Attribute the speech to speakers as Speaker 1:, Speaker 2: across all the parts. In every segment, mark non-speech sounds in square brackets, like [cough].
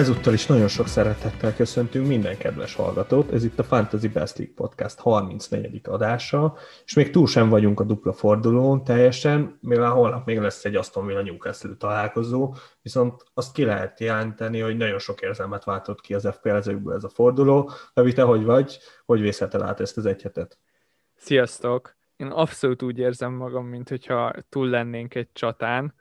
Speaker 1: Ezúttal is nagyon sok szeretettel köszöntünk minden kedves hallgatót. Ez itt a Fantasy Best League Podcast 34. adása, és még túl sem vagyunk a dupla fordulón teljesen, mivel holnap még lesz egy Aston Villa Newcastle találkozó, viszont azt ki lehet jelenteni, hogy nagyon sok érzelmet váltott ki az FPL-ezőkből ez a forduló. Levi, te hogy vagy? Hogy vészetel át ezt az egy hetet?
Speaker 2: Sziasztok! Én abszolút úgy érzem magam, mint hogyha túl lennénk egy csatán,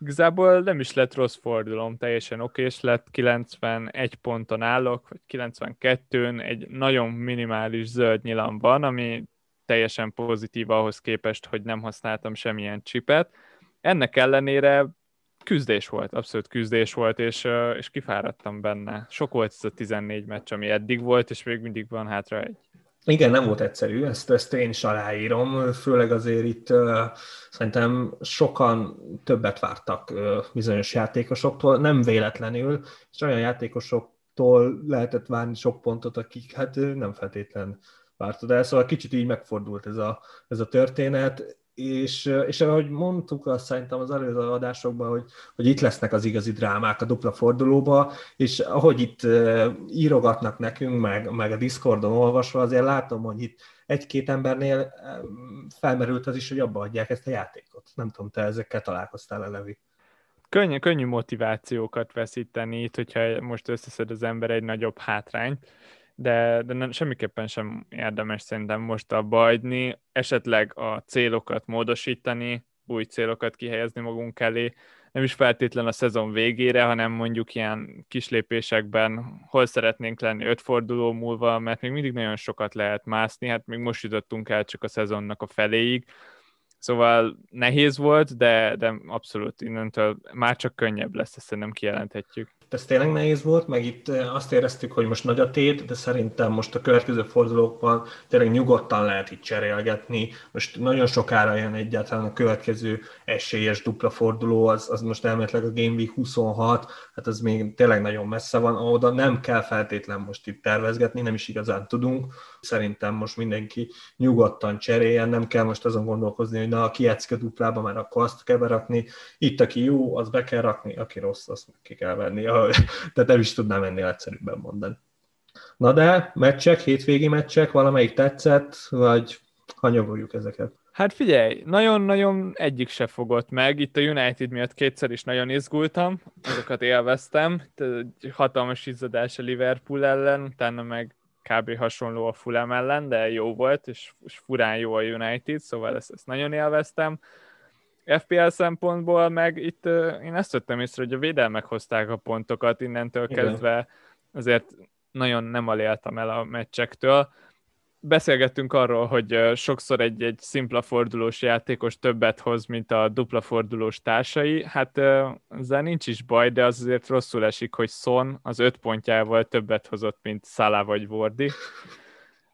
Speaker 2: Igazából nem is lett rossz fordulom, teljesen okés lett, 91 ponton állok, vagy 92-n, egy nagyon minimális zöld nyilam van, ami teljesen pozitív ahhoz képest, hogy nem használtam semmilyen csipet. Ennek ellenére küzdés volt, abszolút küzdés volt, és, és kifáradtam benne. Sok volt ez a 14 meccs, ami eddig volt, és még mindig van hátra egy.
Speaker 1: Igen, nem volt egyszerű, ezt, ezt én is aláírom, főleg azért itt szerintem sokan többet vártak uh, bizonyos játékosoktól, nem véletlenül, és olyan játékosoktól lehetett várni sok pontot, akik hát nem feltétlen vártad el, szóval kicsit így megfordult ez a, ez a történet és, és ahogy mondtuk azt szerintem az előző adásokban, hogy, hogy itt lesznek az igazi drámák a dupla fordulóba, és ahogy itt írogatnak nekünk, meg, meg a Discordon olvasva, azért látom, hogy itt egy-két embernél felmerült az is, hogy abba adják ezt a játékot. Nem tudom, te ezekkel találkoztál -e, Levi?
Speaker 2: Könnyű, könnyű motivációkat veszíteni itt, hogyha most összeszed az ember egy nagyobb hátrányt de, de nem, semmiképpen sem érdemes szerintem most abba adni, esetleg a célokat módosítani, új célokat kihelyezni magunk elé, nem is feltétlen a szezon végére, hanem mondjuk ilyen kislépésekben, hol szeretnénk lenni öt forduló múlva, mert még mindig nagyon sokat lehet mászni, hát még most jutottunk el csak a szezonnak a feléig, Szóval nehéz volt, de, de abszolút innentől már csak könnyebb lesz, ezt nem kijelenthetjük
Speaker 1: ez tényleg nehéz volt, meg itt eh, azt éreztük, hogy most nagy a tét, de szerintem most a következő fordulókban tényleg nyugodtan lehet itt cserélgetni. Most nagyon sokára jön egyáltalán a következő esélyes dupla forduló, az, az most elméletileg a Game Week 26, hát az még tényleg nagyon messze van, oda nem kell feltétlen most itt tervezgetni, nem is igazán tudunk. Szerintem most mindenki nyugodtan cseréljen, nem kell most azon gondolkozni, hogy na, aki a duplába, mert akkor azt kell berakni. Itt, aki jó, az be kell rakni, aki rossz, azt ki kell venni tehát nem is tudnám ennél egyszerűbben mondani. Na de, meccsek, hétvégi meccsek, valamelyik tetszett, vagy hanyagoljuk ezeket?
Speaker 2: Hát figyelj, nagyon-nagyon egyik se fogott meg. Itt a United miatt kétszer is nagyon izgultam, azokat élveztem. Egy hatalmas izzadás a Liverpool ellen, utána meg kb. hasonló a Fulham ellen, de jó volt, és, és furán jó a United, szóval ezt, ezt nagyon élveztem. FPL szempontból meg itt én ezt vettem észre, hogy a védelmek hozták a pontokat innentől Igen. kezdve, azért nagyon nem aléltam el a meccsektől. Beszélgettünk arról, hogy sokszor egy, egy szimpla fordulós játékos többet hoz, mint a dupla fordulós társai. Hát ezzel nincs is baj, de az azért rosszul esik, hogy Son az öt pontjával többet hozott, mint Szalá vagy Vordi.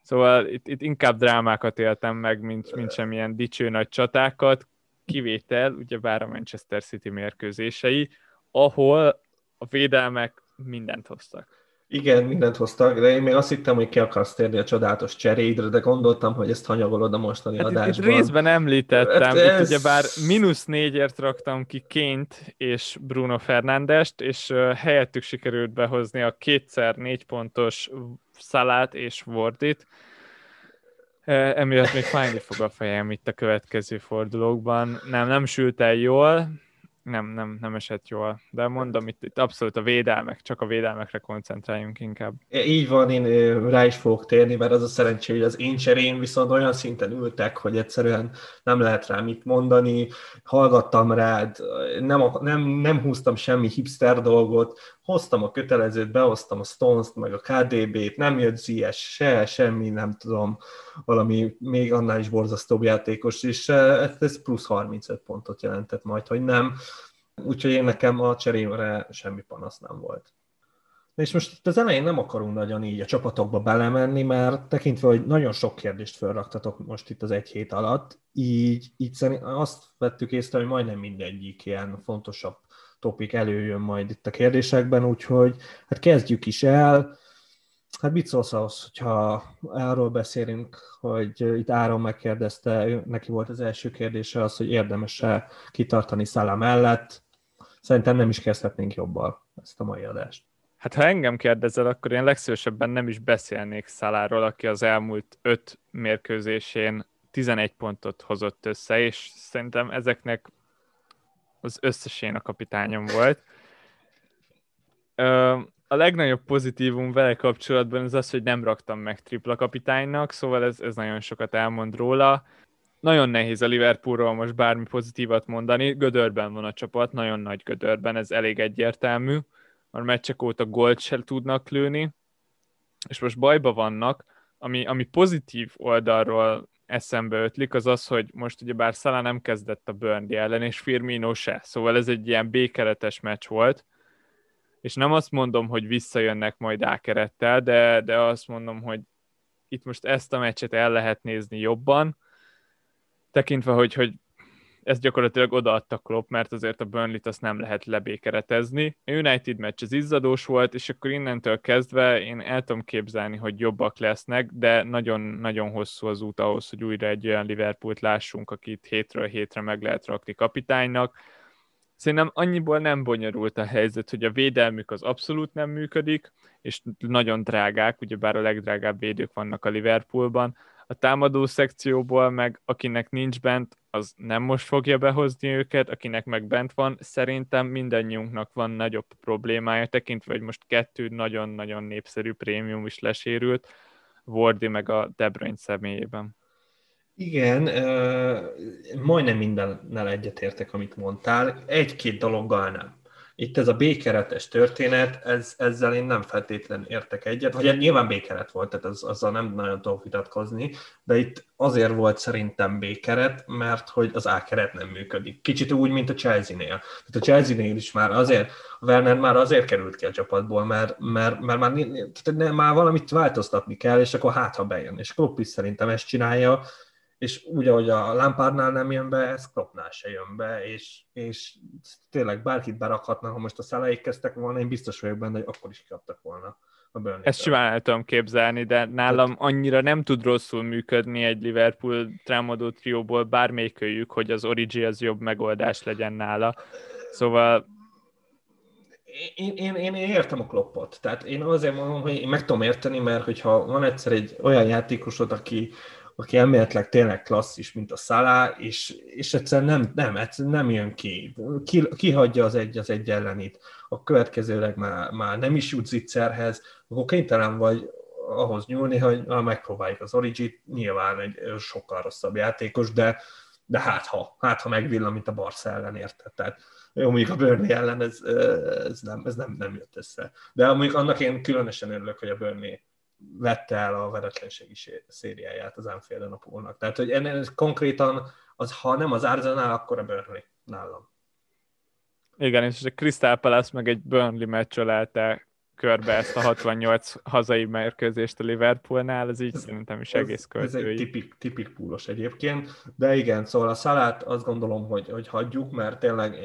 Speaker 2: Szóval itt, itt inkább drámákat éltem meg, mint, mint semmilyen dicső nagy csatákat kivétel, ugyebár a Manchester City mérkőzései, ahol a védelmek mindent hoztak.
Speaker 1: Igen, mindent hoztak, de én még azt hittem, hogy ki akarsz térni a csodálatos cseréidre, de gondoltam, hogy ezt hanyagolod a mostani hát adásban.
Speaker 2: Itt, részben említettem, hát ez... itt ugyebár mínusz négyért raktam ki Ként és Bruno Fernandest, és helyettük sikerült behozni a kétszer négy pontos Szalát és Wardit, Emiatt még fájni fog a fejem itt a következő fordulókban. Nem, nem sült el jól, nem, nem, nem esett jól. De mondom, itt, itt abszolút a védelmek, csak a védelmekre koncentráljunk inkább.
Speaker 1: Így van, én rá is fogok térni, mert az a szerencsé, hogy az én cserén viszont olyan szinten ültek, hogy egyszerűen nem lehet rá mit mondani, hallgattam rád, nem, nem, nem húztam semmi hipster dolgot, hoztam a kötelezőt, behoztam a Stones-t, meg a KDB-t, nem jött ZS, se, semmi, nem tudom, valami még annál is borzasztóbb játékos, és ez plusz 35 pontot jelentett majd, hogy nem. Úgyhogy én nekem a cserémre semmi panasz nem volt. És most itt az elején nem akarunk nagyon így a csapatokba belemenni, mert tekintve, hogy nagyon sok kérdést felraktatok most itt az egy hét alatt, így, így azt vettük észre, hogy majdnem mindegyik ilyen fontosabb topik előjön majd itt a kérdésekben, úgyhogy hát kezdjük is el. Hát mit szólsz ahhoz, hogyha arról beszélünk, hogy itt Áron megkérdezte, neki volt az első kérdése az, hogy érdemes-e kitartani Szala mellett. Szerintem nem is kezdhetnénk jobban ezt a mai adást.
Speaker 2: Hát ha engem kérdezel, akkor én legszívesebben nem is beszélnék Szaláról, aki az elmúlt öt mérkőzésén 11 pontot hozott össze, és szerintem ezeknek az összesén a kapitányom volt. A legnagyobb pozitívum vele kapcsolatban az az, hogy nem raktam meg tripla kapitánynak, szóval ez, ez nagyon sokat elmond róla. Nagyon nehéz a Liverpoolról most bármi pozitívat mondani, gödörben van a csapat, nagyon nagy gödörben, ez elég egyértelmű. A meccsek óta gólt sem tudnak lőni, és most bajba vannak, ami, ami pozitív oldalról eszembe ötlik, az az, hogy most ugye bár Szala nem kezdett a Burnley ellen, és Firmino se, szóval ez egy ilyen békeretes meccs volt, és nem azt mondom, hogy visszajönnek majd ákerettel, de, de azt mondom, hogy itt most ezt a meccset el lehet nézni jobban, tekintve, hogy, hogy ezt gyakorlatilag odaadta Klopp, mert azért a Burnley-t azt nem lehet lebékeretezni. A United meccs az izzadós volt, és akkor innentől kezdve én el tudom képzelni, hogy jobbak lesznek, de nagyon-nagyon hosszú az út ahhoz, hogy újra egy olyan Liverpoolt lássunk, akit hétről hétre meg lehet rakni kapitánynak. Szerintem annyiból nem bonyolult a helyzet, hogy a védelmük az abszolút nem működik, és nagyon drágák, ugyebár a legdrágább védők vannak a Liverpoolban, a támadó szekcióból meg akinek nincs bent, az nem most fogja behozni őket, akinek meg bent van, szerintem mindannyiunknak van nagyobb problémája, tekintve, hogy most kettő nagyon-nagyon népszerű prémium is lesérült, Wardy meg a De Bruyne személyében.
Speaker 1: Igen, majdnem mindennel egyetértek, amit mondtál. Egy-két dologgal nem itt ez a békeretes történet, ez, ezzel én nem feltétlenül értek egyet, vagy nyilván békeret volt, tehát az, azzal nem nagyon tudok vitatkozni, de itt azért volt szerintem békeret, mert hogy az A-keret nem működik. Kicsit úgy, mint a Chelsea-nél. Tehát a Chelsea-nél is már azért, a Werner már azért került ki a csapatból, mert, mert, mert már, tehát már valamit változtatni kell, és akkor hát, ha bejön. És Klopp is szerintem ezt csinálja, és úgy, ahogy a Lampardnál nem jön be, ez Kloppnál se jön be, és, és tényleg bárkit berakhatnak, ha most a száláig kezdtek volna, én biztos vagyok benne, hogy akkor is kiadtak volna a burnley
Speaker 2: Ezt simán el tudom képzelni, de nálam annyira nem tud rosszul működni egy Liverpool támadó trióból bármelyikőjük, hogy az Origi az jobb megoldás legyen nála. Szóval
Speaker 1: én, én, én, én értem a kloppot. Tehát én azért mondom, hogy én meg tudom érteni, mert hogyha van egyszer egy olyan játékosod, aki, aki elméletileg tényleg klasszis, mint a Szalá, és, és egyszerűen nem, nem, egyszerűen nem jön ki. ki. Kihagyja az egy az egy ellenit. A következőleg már, már nem is jut zicserhez, akkor kénytelen vagy ahhoz nyúlni, hogy na, megpróbáljuk az Origit, nyilván egy sokkal rosszabb játékos, de, de hát ha, hát ha megvillan, mint a Barca ellen érted. Tehát jó, mondjuk a Burnley ellen ez, ez, nem, ez nem, nem jött össze. De mondjuk annak én különösen örülök, hogy a Burnley vette el a veretlenségi szériáját az Anfield a Poolnak. Tehát, hogy ennél konkrétan, az, ha nem az Arsenal, akkor a Burnley nálam.
Speaker 2: Igen, és a Crystal Palace meg egy Burnley meccs ölelte körbe ezt a 68 hazai mérkőzést a Liverpoolnál, ez így ez, szerintem is egész költői.
Speaker 1: Ez egy tipik, tipik púlos egyébként, de igen, szóval a szalát azt gondolom, hogy, hogy hagyjuk, mert tényleg,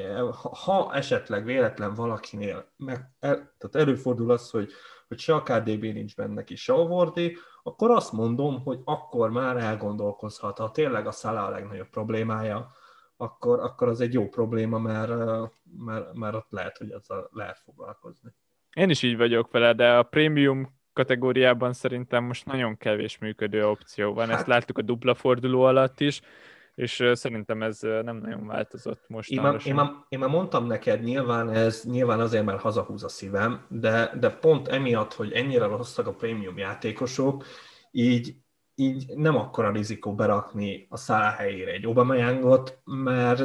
Speaker 1: ha, esetleg véletlen valakinél, meg el, tehát előfordul az, hogy hogy se a KDB nincs benne ki, se a Wardy, akkor azt mondom, hogy akkor már elgondolkozhat. Ha tényleg a Szala a legnagyobb problémája, akkor, akkor az egy jó probléma, mert, mert, mert ott lehet, hogy azzal lehet foglalkozni.
Speaker 2: Én is így vagyok vele, de a prémium kategóriában szerintem most nagyon kevés működő opció van. Hát, Ezt láttuk a dupla forduló alatt is és szerintem ez nem nagyon változott most.
Speaker 1: Én, már, én, már, én már mondtam neked, nyilván ez nyilván azért, mert hazahúz a szívem, de, de pont emiatt, hogy ennyire rosszak a prémium játékosok, így, így nem akkora rizikó berakni a száll helyére egy Obameyangot, mert,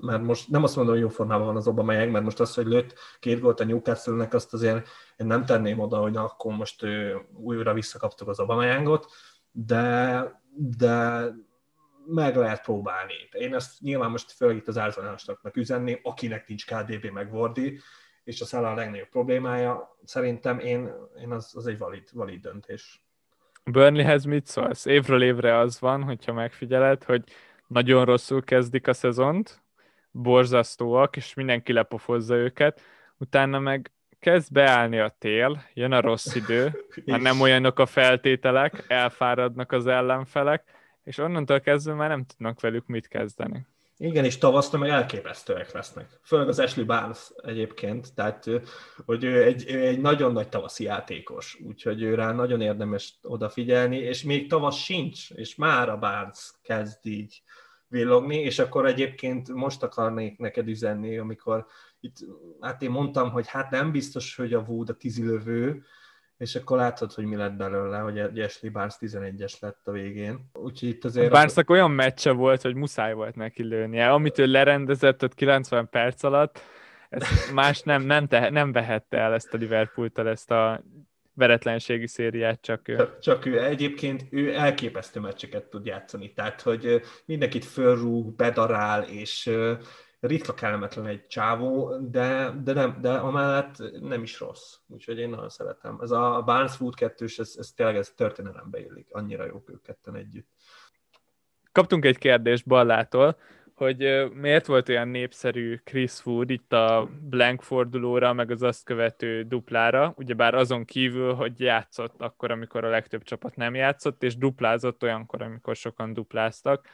Speaker 1: mert most nem azt mondom, hogy jó formában van az Obameyang, mert most az, hogy lőtt két gólt a newcastle azt azért én nem tenném oda, hogy akkor most újra visszakaptuk az Obameyangot, de, de meg lehet próbálni. Én ezt nyilván most főleg itt az árzanástoknak üzenni, akinek nincs KDB meg Vordi, és a szállal a legnagyobb problémája. Szerintem én, én az, az egy valid, valid döntés.
Speaker 2: Burnleyhez mit szólsz? Évről évre az van, hogyha megfigyeled, hogy nagyon rosszul kezdik a szezont, borzasztóak, és mindenki lepofozza őket, utána meg kezd beállni a tél, jön a rossz idő, [laughs] már nem olyanok a feltételek, elfáradnak az ellenfelek, és onnantól kezdve már nem tudnak velük mit kezdeni.
Speaker 1: Igen, és tavaszra meg elképesztőek lesznek. Főleg az Ashley Barnes egyébként, tehát hogy ő egy, ő egy nagyon nagy tavaszi játékos, úgyhogy ő rá nagyon érdemes odafigyelni, és még tavasz sincs, és már a Barnes kezd így villogni, és akkor egyébként most akarnék neked üzenni, amikor itt, hát én mondtam, hogy hát nem biztos, hogy a Wood a tízilövő, és akkor látod, hogy mi lett belőle, hogy egy Ashley Barnes 11-es lett a végén. Úgyhogy itt azért... A
Speaker 2: Barnesnak az... olyan meccse volt, hogy muszáj volt neki lőnie. Amit ő lerendezett ott 90 perc alatt, ezt más nem, nem, te, nem vehette el ezt a liverpool ezt a veretlenségi szériát, csak ő.
Speaker 1: Csak, csak ő. Egyébként ő elképesztő meccseket tud játszani, tehát hogy mindenkit fölrúg, bedarál, és ritka kellemetlen egy csávó, de, de, nem, de amellett nem is rossz. Úgyhogy én nagyon szeretem. Ez a Barnes Wood kettős, ez, ez tényleg ez történelembe illik. Annyira jók ők ketten együtt.
Speaker 2: Kaptunk egy kérdést Ballától, hogy miért volt olyan népszerű Chris Wood itt a blank fordulóra, meg az azt követő duplára, ugyebár azon kívül, hogy játszott akkor, amikor a legtöbb csapat nem játszott, és duplázott olyankor, amikor sokan dupláztak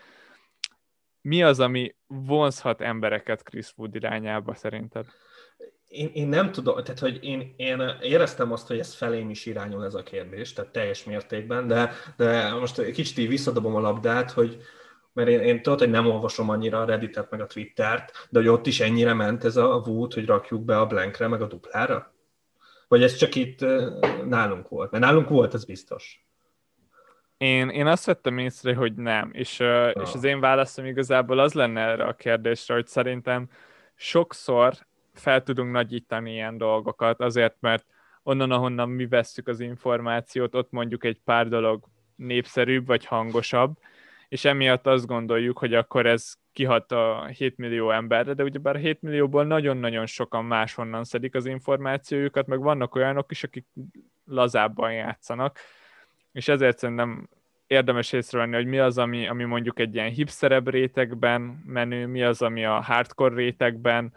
Speaker 2: mi az, ami vonzhat embereket Chris Wood irányába szerinted?
Speaker 1: Én, én nem tudom, tehát hogy én, én éreztem azt, hogy ez felém is irányul ez a kérdés, tehát teljes mértékben, de, de most egy kicsit így visszadobom a labdát, hogy mert én, én tudod, hogy nem olvasom annyira a Redditet meg a Twittert, de hogy ott is ennyire ment ez a Wood, hogy rakjuk be a blankre meg a duplára? Vagy ez csak itt nálunk volt? Mert nálunk volt, ez biztos.
Speaker 2: Én, én azt vettem észre, hogy nem, és, uh, és az én válaszom igazából az lenne erre a kérdésre, hogy szerintem sokszor fel tudunk nagyítani ilyen dolgokat, azért, mert onnan, ahonnan mi vesszük az információt, ott mondjuk egy pár dolog népszerűbb vagy hangosabb, és emiatt azt gondoljuk, hogy akkor ez kihat a 7 millió emberre, de ugyebár a 7 millióból nagyon-nagyon sokan máshonnan szedik az információjukat, meg vannak olyanok is, akik lazábban játszanak, és ezért szerintem érdemes észrevenni, hogy mi az, ami, ami mondjuk egy ilyen hipsterebb rétegben menő, mi az, ami a hardcore rétegben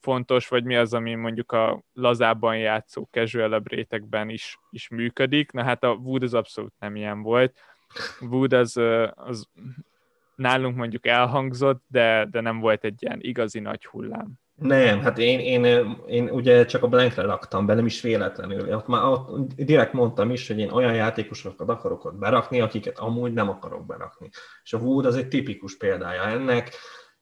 Speaker 2: fontos, vagy mi az, ami mondjuk a lazábban játszó casual rétegben is, is működik. Na hát a Wood az abszolút nem ilyen volt. Wood az, az nálunk mondjuk elhangzott, de, de nem volt egy ilyen igazi nagy hullám.
Speaker 1: Nem, hát én, én, én ugye csak a blankre laktam be, nem is véletlenül. Ott már ott direkt mondtam is, hogy én olyan játékosokat akarok ott berakni, akiket amúgy nem akarok berakni. És a Wood az egy tipikus példája ennek.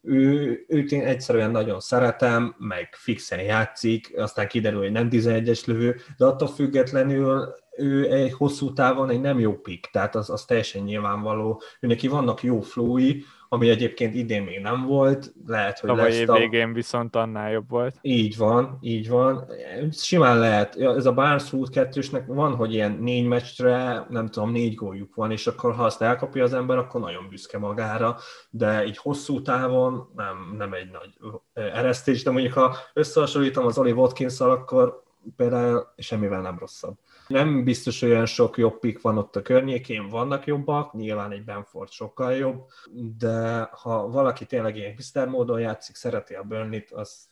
Speaker 1: Ő, őt én egyszerűen nagyon szeretem, meg fixen játszik, aztán kiderül, hogy nem 11-es lövő, de attól függetlenül ő egy hosszú távon egy nem jó pick, tehát az, az teljesen nyilvánvaló. Ő neki vannak jó flói, ami egyébként idén még nem volt, lehet, hogy
Speaker 2: Tavaly lesz. A végén viszont annál jobb volt.
Speaker 1: Így van, így van. Simán lehet. Ez a Barnes Food 2 van, hogy ilyen négy meccsre, nem tudom, négy góljuk van, és akkor ha azt elkapja az ember, akkor nagyon büszke magára, de így hosszú távon nem, nem egy nagy eresztés, de mondjuk ha összehasonlítom az Oli watkins akkor például semmivel nem rosszabb. Nem biztos olyan sok jobb pick van ott a környékén, vannak jobbak, nyilván egy Benford sokkal jobb, de ha valaki tényleg ilyen Mr. módon játszik, szereti a burnley az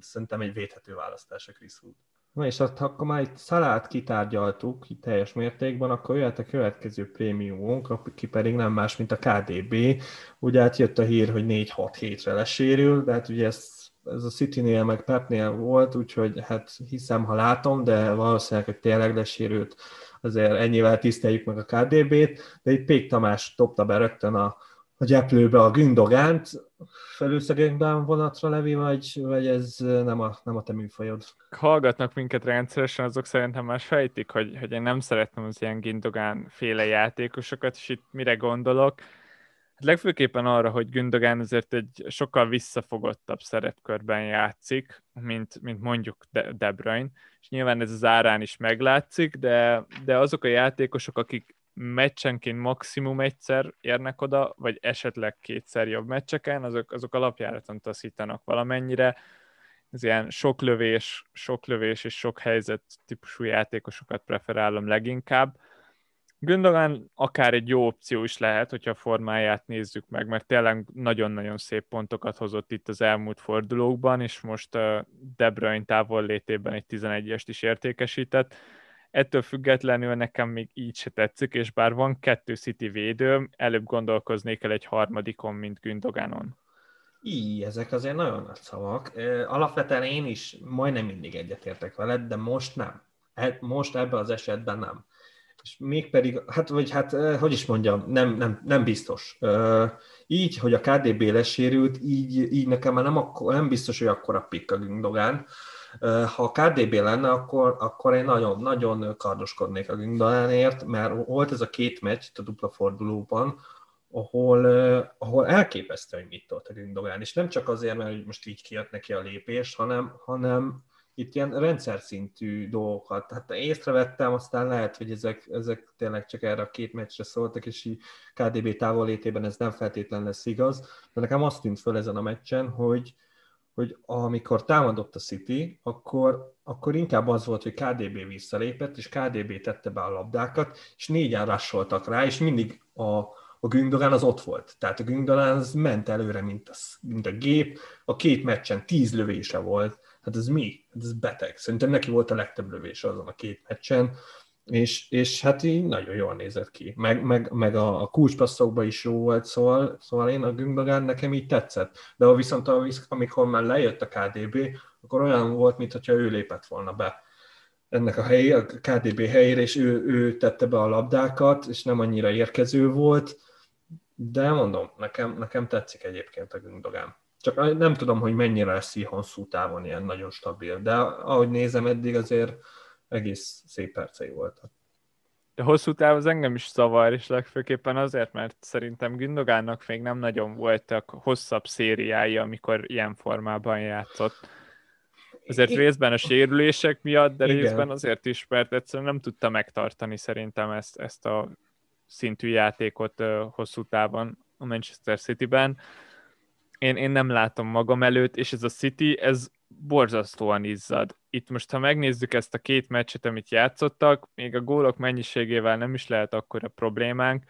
Speaker 1: szerintem egy védhető választás a Chris Wood. Na és azt, akkor már itt szalát kitárgyaltuk itt teljes mértékben, akkor jöhet a következő prémiumunk, aki pedig nem más, mint a KDB. Ugye hát jött a hír, hogy 4-6 hétre lesérül, de hát ugye ezt ez a City-nél meg Pepnél volt, úgyhogy hát hiszem, ha látom, de valószínűleg, hogy tényleg lesérült, azért ennyivel tiszteljük meg a KDB-t, de itt Pék Tamás dobta be rögtön a, a gyeplőbe a Gündogánt, felülszegekben vonatra levi, vagy, vagy ez nem a, nem a te műfajod?
Speaker 2: Hallgatnak minket rendszeresen, azok szerintem már fejtik, hogy, hogy én nem szeretem az ilyen Gündogán féle játékosokat, és itt mire gondolok, Hát legfőképpen arra, hogy Gündogán azért egy sokkal visszafogottabb szerepkörben játszik, mint, mint mondjuk De, De Bruyne, és nyilván ez az árán is meglátszik, de, de azok a játékosok, akik meccsenként maximum egyszer érnek oda, vagy esetleg kétszer jobb meccseken, azok, azok alapjáraton taszítanak valamennyire. Ez ilyen sok lövés, sok lövés és sok helyzet típusú játékosokat preferálom leginkább Gündogan akár egy jó opció is lehet, hogyha a formáját nézzük meg, mert tényleg nagyon-nagyon szép pontokat hozott itt az elmúlt fordulókban, és most De Bruyne távol létében egy 11-est is értékesített. Ettől függetlenül nekem még így se tetszik, és bár van kettő City védőm, előbb gondolkoznék el egy harmadikon, mint Gündoganon.
Speaker 1: Így, ezek azért nagyon nagy szavak. Alapvetően én is majdnem mindig egyetértek veled, de most nem. E, most ebben az esetben nem. És mégpedig, hát vagy hát, hogy is mondjam, nem, nem, nem biztos. Így, hogy a KDB lesérült, így, így nekem már nem, akkor, nem biztos, hogy akkor a pick a Gündogán. Ha a KDB lenne, akkor, akkor én nagyon, nagyon kardoskodnék a Gündogánért, mert volt ez a két meccs a dupla fordulóban, ahol, ahol elképesztő, hogy mit tolt a Gündogán, és nem csak azért, mert most így kijött neki a lépés, hanem, hanem itt ilyen rendszer szintű dolgokat. Hát észrevettem, aztán lehet, hogy ezek, ezek tényleg csak erre a két meccsre szóltak, és így KDB távolétében ez nem feltétlen lesz igaz, de nekem azt tűnt föl ezen a meccsen, hogy, hogy amikor támadott a City, akkor, akkor inkább az volt, hogy KDB visszalépett, és KDB tette be a labdákat, és négyen rásoltak rá, és mindig a, a Gündogan az ott volt. Tehát a Gündogan az ment előre, mint a, mint a gép. A két meccsen tíz lövése volt. Hát ez mi? Hát ez beteg. Szerintem neki volt a legtöbb lövése azon a két meccsen. És, és hát így nagyon jól nézett ki. Meg, meg, meg a, a kulcspasszokban is jó volt, szóval, szóval én a Gündogan nekem így tetszett. De viszont amikor már lejött a KDB, akkor olyan volt, mintha ő lépett volna be ennek a helyé, a KDB helyére, és ő, ő tette be a labdákat, és nem annyira érkező volt, de mondom, nekem, nekem tetszik egyébként a Gündogan. Csak nem tudom, hogy mennyire lesz hosszú távon ilyen nagyon stabil, de ahogy nézem eddig azért egész szép percei voltak.
Speaker 2: De hosszú táv az engem is zavar, és legfőképpen azért, mert szerintem Gündogánnak még nem nagyon voltak hosszabb szériái, amikor ilyen formában játszott. Azért részben a sérülések miatt, de Igen. részben azért is, mert egyszerűen nem tudta megtartani szerintem ezt, ezt a szintű játékot hosszú távon a Manchester City-ben. Én, én nem látom magam előtt, és ez a City, ez borzasztóan izzad. Itt most, ha megnézzük ezt a két meccset, amit játszottak, még a gólok mennyiségével nem is lehet akkor a problémánk,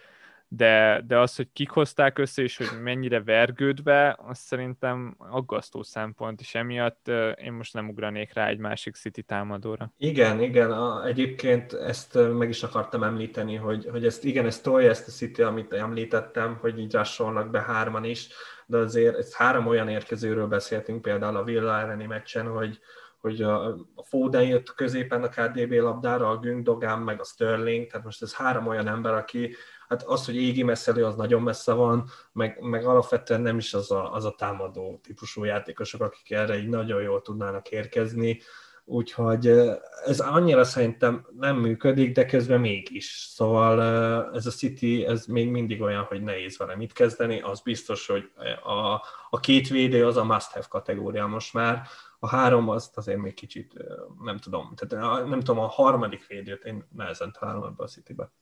Speaker 2: de, de az, hogy kik hozták össze, és hogy mennyire vergődve, az szerintem aggasztó szempont, és emiatt én most nem ugranék rá egy másik City támadóra.
Speaker 1: Igen, igen, a, egyébként ezt meg is akartam említeni, hogy, hogy ezt igen, ezt tolja ezt a City, amit említettem, hogy így rásolnak be hárman is, de azért ez három olyan érkezőről beszéltünk, például a Villa elleni meccsen, hogy, hogy a, Foden jött középen a KDB labdára, a Gündogan, meg a Sterling, tehát most ez három olyan ember, aki, hát az, hogy égi messzelő, az nagyon messze van, meg, meg alapvetően nem is az a, az a támadó típusú játékosok, akik erre így nagyon jól tudnának érkezni, úgyhogy ez annyira szerintem nem működik, de közben mégis. Szóval ez a City, ez még mindig olyan, hogy nehéz vele mit kezdeni, az biztos, hogy a, a két védő az a must-have kategória most már, a három azt azért még kicsit nem tudom, tehát nem tudom, a harmadik védőt én nehezen találom ebbe a Citybe.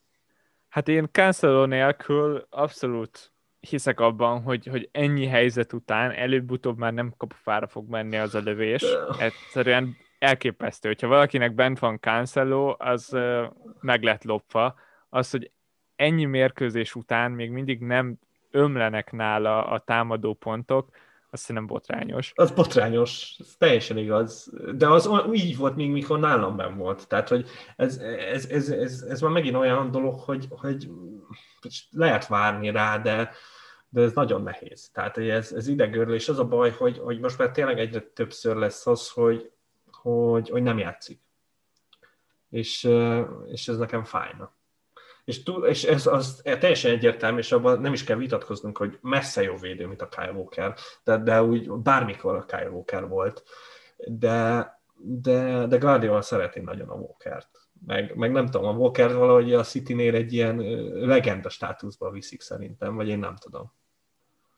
Speaker 2: Hát én Cancelo nélkül abszolút hiszek abban, hogy, hogy ennyi helyzet után előbb-utóbb már nem kapufára fog menni az a lövés. Egyszerűen elképesztő. Hogyha valakinek bent van Cancelo, az meg lett lopva. Az, hogy ennyi mérkőzés után még mindig nem ömlenek nála a támadó pontok, azt szerintem botrányos.
Speaker 1: Az botrányos, ez teljesen igaz. De az így volt még, mikor nálam ben volt. Tehát, hogy ez, ez, ez, ez, ez már megint olyan dolog, hogy, hogy lehet várni rá, de, de ez nagyon nehéz. Tehát ez, ez idegörlő, és az a baj, hogy, hogy most már tényleg egyre többször lesz az, hogy, hogy, hogy nem játszik. És, és ez nekem fájna. És, túl, és ez az teljesen egyértelmű, és abban nem is kell vitatkoznunk, hogy messze jobb védő, mint a Kyle Walker, de, de úgy bármikor a Kyle Walker volt. De, de, de Guardiola szereti nagyon a Walkert. Meg, meg nem tudom, a Walker valahogy a City-nél egy ilyen legenda státuszba viszik szerintem, vagy én nem tudom.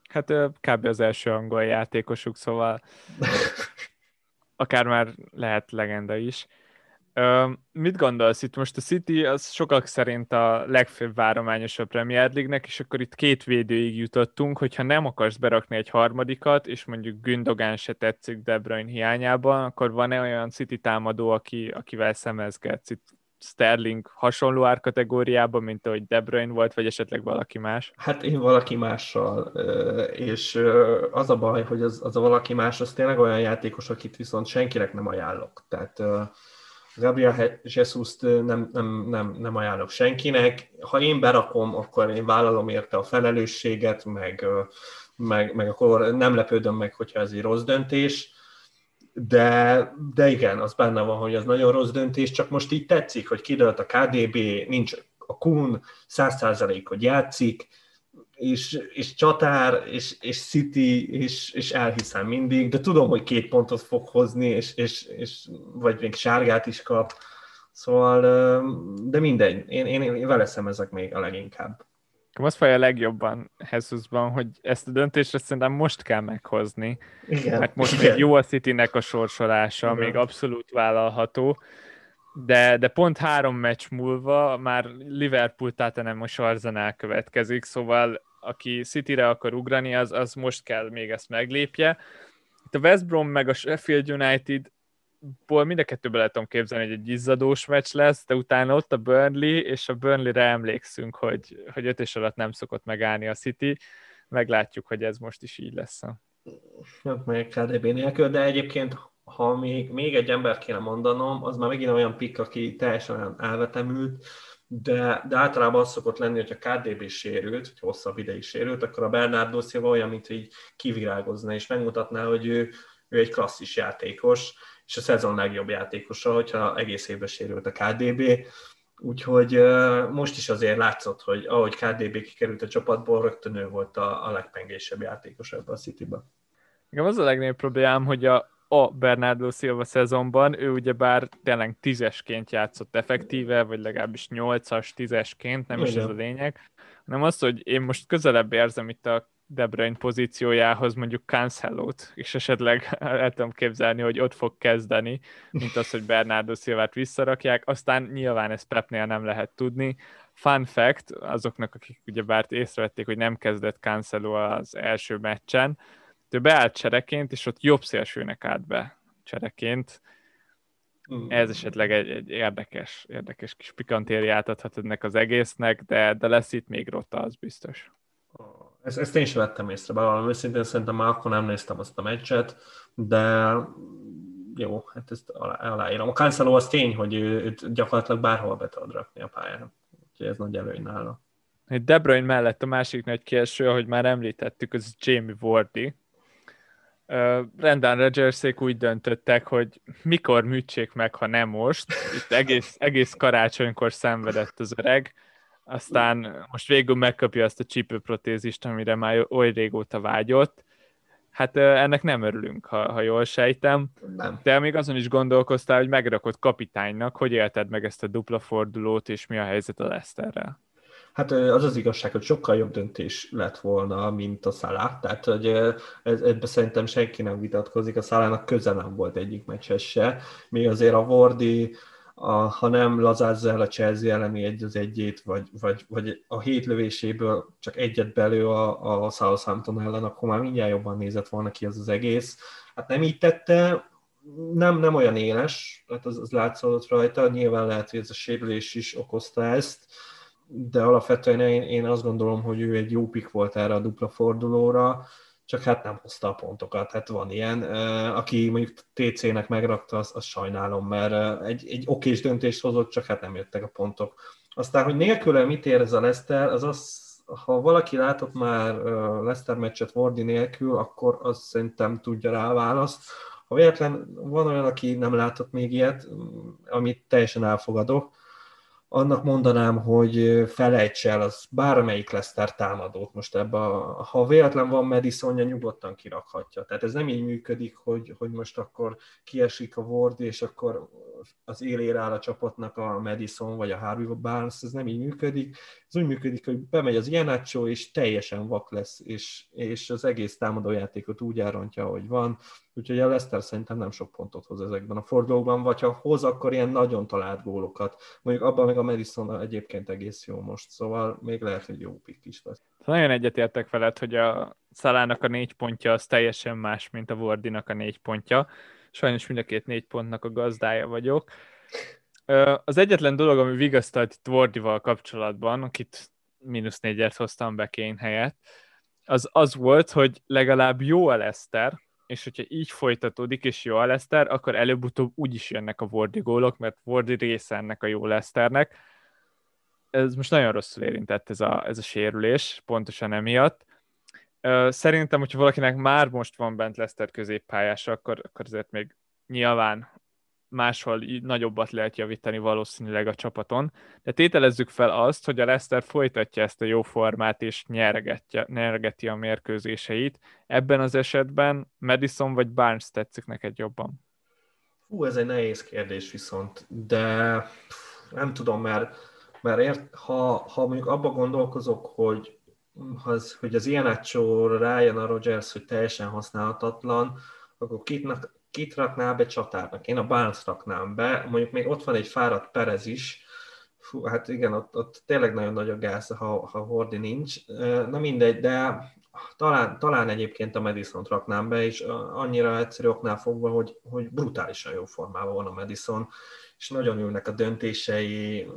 Speaker 2: Hát kb. az első angol játékosuk, szóval [laughs] akár már lehet legenda is. Mit gondolsz itt most a City, az sokak szerint a legfőbb várományos a Premier League-nek, és akkor itt két védőig jutottunk, hogyha nem akarsz berakni egy harmadikat, és mondjuk Gündogan se tetszik De Bruyne hiányában, akkor van-e olyan City támadó, aki, akivel szemezgetsz? Itt Sterling hasonló árkategóriában, mint ahogy De Bruyne volt, vagy esetleg valaki más?
Speaker 1: Hát én valaki mással, és az a baj, hogy az, az a valaki más, az tényleg olyan játékos, akit viszont senkinek nem ajánlok. Tehát Gabriel jesus nem, nem, nem, nem ajánlok senkinek. Ha én berakom, akkor én vállalom érte a felelősséget, meg, meg, meg akkor nem lepődöm meg, hogyha ez egy rossz döntés, de, de igen, az benne van, hogy az nagyon rossz döntés, csak most így tetszik, hogy kidőlt a KDB, nincs a Kun, 100% hogy játszik, és, és csatár, és, és City, és, és elhiszem mindig, de tudom, hogy két pontot fog hozni, és, és, és vagy még sárgát is kap, szóval, de mindegy, én, én, én vele szemezek még a leginkább.
Speaker 2: Az faj a legjobban Jesusban, hogy ezt a döntést szerintem most kell meghozni. Igen. Mert most Igen. még jó a Citynek a sorsolása, Igen. még abszolút vállalható, de, de pont három meccs múlva már Liverpool nem a Arsenal következik, szóval aki City-re akar ugrani, az, az most kell még ezt meglépje. Itt a West Brom meg a Sheffield United ból mind a kettőben lehet tudom képzelni, hogy egy izzadós meccs lesz, de utána ott a Burnley, és a Burnley-re emlékszünk, hogy, hogy öt és alatt nem szokott megállni a City. Meglátjuk, hogy ez most is így lesz.
Speaker 1: Nem meg KDB nélkül, de egyébként ha még, még egy embert kéne mondanom, az már megint olyan pikk, aki teljesen elvetemült, de, de általában az szokott lenni, hogy a KDB sérült, hogy hosszabb ideig sérült, akkor a Bernardo Silva olyan, mint hogy kivirágozna, és megmutatná, hogy ő, ő egy klasszis játékos, és a szezon legjobb játékosa, hogyha egész évben sérült a KDB. Úgyhogy most is azért látszott, hogy ahogy KDB kikerült a csapatból, rögtön ő volt a, a legpengésebb játékos ebben a City-ben.
Speaker 2: Igen, az a legnagyobb problémám, hogy a, a Bernardo Silva szezonban ő ugye bár tényleg tízesként játszott effektíve, vagy legalábbis nyolcas, tízesként, nem Igen. is ez a lényeg, hanem az, hogy én most közelebb érzem itt a de Bruyne pozíciójához mondjuk cancelo és esetleg [laughs] el tudom képzelni, hogy ott fog kezdeni, mint az, hogy Bernardo Silvát visszarakják, aztán nyilván ezt Pepnél nem lehet tudni. Fun fact, azoknak, akik ugye bár észrevették, hogy nem kezdett Cancelo az első meccsen, ő beállt csereként, és ott jobb szélsőnek állt be csereként. Mm. Ez esetleg egy, egy érdekes, érdekes kis pikantériát adhat ennek az egésznek, de, de lesz itt még rotta, az biztos.
Speaker 1: Ezt, ezt én sem vettem észre, bevallom őszintén, szerintem már akkor nem néztem azt a meccset, de jó, hát ezt alá, aláírom. A Cancelo az tény, hogy ő, őt gyakorlatilag bárhol be tudod rakni a pályán, úgyhogy ez nagy előny nála.
Speaker 2: De Bruyne mellett a másik nagy kieső, ahogy már említettük, az Jamie Wardy. Uh, Brendan Rodgersék úgy döntöttek, hogy mikor műtsék meg, ha nem most. Itt egész, egész karácsonykor szenvedett az öreg aztán most végül megkapja azt a csípőprotézist, amire már oly régóta vágyott. Hát ennek nem örülünk, ha, ha jól sejtem. Nem. De még azon is gondolkoztál, hogy megrakott kapitánynak, hogy élted meg ezt a dupla fordulót, és mi a helyzet a Leicesterrel?
Speaker 1: Hát az az igazság, hogy sokkal jobb döntés lett volna, mint a Salah. Tehát, hogy ez, szerintem senki nem vitatkozik. A Salahnak közel nem volt egyik meccses se. Még azért a Wardi a, ha nem lazázza el a Chelsea elleni egy az egyét, vagy, vagy, vagy a hét lövéséből csak egyet belő a, a Southampton ellen, akkor már mindjárt jobban nézett volna ki az az egész. Hát nem így tette, nem, nem olyan éles, hát az, az látszott rajta, nyilván lehet, hogy ez a sérülés is okozta ezt, de alapvetően én, én azt gondolom, hogy ő egy jó pik volt erre a dupla fordulóra, csak hát nem hozta a pontokat. Hát van ilyen, aki mondjuk TC-nek megrakta, azt, azt sajnálom, mert egy, egy okés döntést hozott, csak hát nem jöttek a pontok. Aztán, hogy nélküle mit ér ez a Leszter, az az, ha valaki látott már Leszter meccset Wardi nélkül, akkor az szerintem tudja rá a választ. Ha véletlen van olyan, aki nem látott még ilyet, amit teljesen elfogadok, annak mondanám, hogy felejts el az bármelyik Leszter támadót most ebbe, ha véletlen van Madisonja, nyugodtan kirakhatja. Tehát ez nem így működik, hogy, hogy most akkor kiesik a Ward, és akkor az élére áll a csapatnak a Madison vagy a Harvey Barnes, ez nem így működik. Ez úgy működik, hogy bemegy az Ianacho, és teljesen vak lesz, és, és az egész támadójátékot úgy elrontja, ahogy van. Úgyhogy a Leicester szerintem nem sok pontot hoz ezekben a fordulókban, vagy ha hoz, akkor ilyen nagyon talált gólokat. Mondjuk abban meg a Madison egyébként egész jó most, szóval még lehet, hogy jó pick is lesz.
Speaker 2: Nagyon egyetértek veled, hogy a Szalának a négy pontja az teljesen más, mint a Wardinak a négy pontja. Sajnos mind a két négy pontnak a gazdája vagyok. Az egyetlen dolog, ami vigasztalt itt Wardival kapcsolatban, akit mínusz négyet hoztam be Kane helyett, az az volt, hogy legalább jó a Leszter, és hogyha így folytatódik, és jó a Leszter, akkor előbb-utóbb úgyis jönnek a Wardi gólok, mert Wardi része ennek a jó Leszternek. Ez most nagyon rosszul érintett ez a, ez a sérülés, pontosan emiatt. Szerintem, hogyha valakinek már most van bent Leszter középpályása, akkor, akkor azért még nyilván máshol nagyobbat lehet javítani valószínűleg a csapaton, de tételezzük fel azt, hogy a Leicester folytatja ezt a jó formát és nyergeti a mérkőzéseit. Ebben az esetben Madison vagy Barnes tetszik neked jobban?
Speaker 1: Hú, ez egy nehéz kérdés viszont, de nem tudom, mert, mert ért, ha, ha mondjuk abba gondolkozok, hogy, az, hogy az ilyen rájön a Rogers, hogy teljesen használhatatlan, akkor kitnak, kit raknál be csatárnak? Én a Barnes raknám be, mondjuk még ott van egy fáradt Perez is, Fú, hát igen, ott, ott tényleg nagyon nagy a gáz, ha, ha Hordi nincs. Na mindegy, de talán, talán egyébként a madison raknám be, és annyira egyszerű oknál fogva, hogy, hogy brutálisan jó formában van a Madison, és nagyon ülnek a döntései,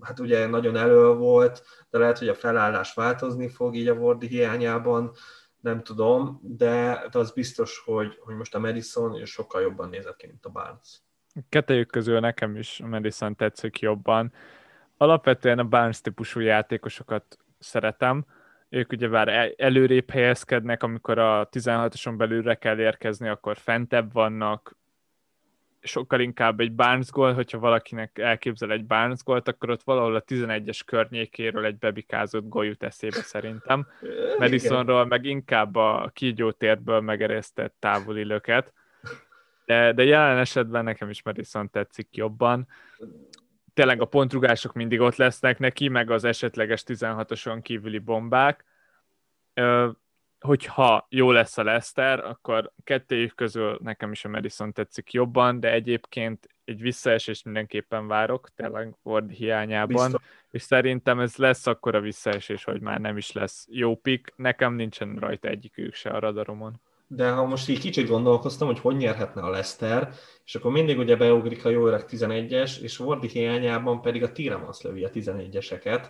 Speaker 1: hát ugye nagyon elő volt, de lehet, hogy a felállás változni fog így a Wardi hiányában, nem tudom, de, de az biztos, hogy, hogy most a Madison sokkal jobban nézett ki, mint a Barnes.
Speaker 2: Kettőjük közül nekem is a Madison tetszik jobban. Alapvetően a Barnes típusú játékosokat szeretem, ők ugye már előrébb helyezkednek, amikor a 16-oson belülre kell érkezni, akkor fentebb vannak, sokkal inkább egy Barnes gól, hogyha valakinek elképzel egy Barnes gólt, akkor ott valahol a 11-es környékéről egy bebikázott gól jut eszébe szerintem. [laughs] Madisonról meg inkább a kígyó térből megeresztett távoli löket. De, de jelen esetben nekem is Madison tetszik jobban. Tényleg a pontrugások mindig ott lesznek neki, meg az esetleges 16-oson kívüli bombák hogyha jó lesz a Leicester, akkor kettőjük közül nekem is a Madison tetszik jobban, de egyébként egy visszaesést mindenképpen várok, tényleg Ward hiányában, Biztos. és szerintem ez lesz akkor a visszaesés, hogy már nem is lesz jó pick. Nekem nincsen rajta egyikük se a radaromon.
Speaker 1: De ha most így kicsit gondolkoztam, hogy hogy nyerhetne a Leicester, és akkor mindig ugye beugrik a jó öreg 11-es, és Wardi hiányában pedig a Tiremans lövi a 11-eseket.